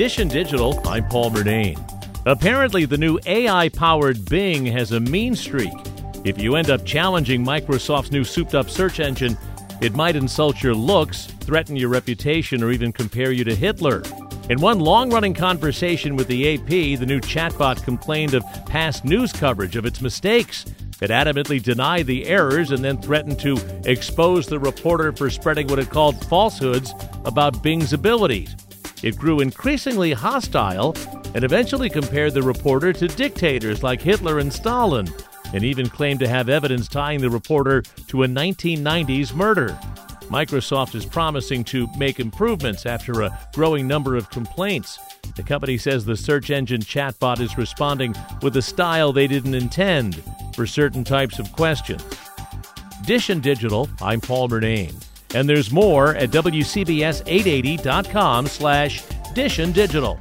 And Digital, I'm Paul Murnane. Apparently, the new AI powered Bing has a mean streak. If you end up challenging Microsoft's new souped up search engine, it might insult your looks, threaten your reputation, or even compare you to Hitler. In one long running conversation with the AP, the new chatbot complained of past news coverage of its mistakes. It adamantly denied the errors and then threatened to expose the reporter for spreading what it called falsehoods about Bing's abilities. It grew increasingly hostile and eventually compared the reporter to dictators like Hitler and Stalin, and even claimed to have evidence tying the reporter to a 1990s murder. Microsoft is promising to make improvements after a growing number of complaints. The company says the search engine chatbot is responding with a style they didn't intend for certain types of questions. Dish and Digital, I'm Paul Murnane. And there's more at WCBS880.com slash Dish and Digital.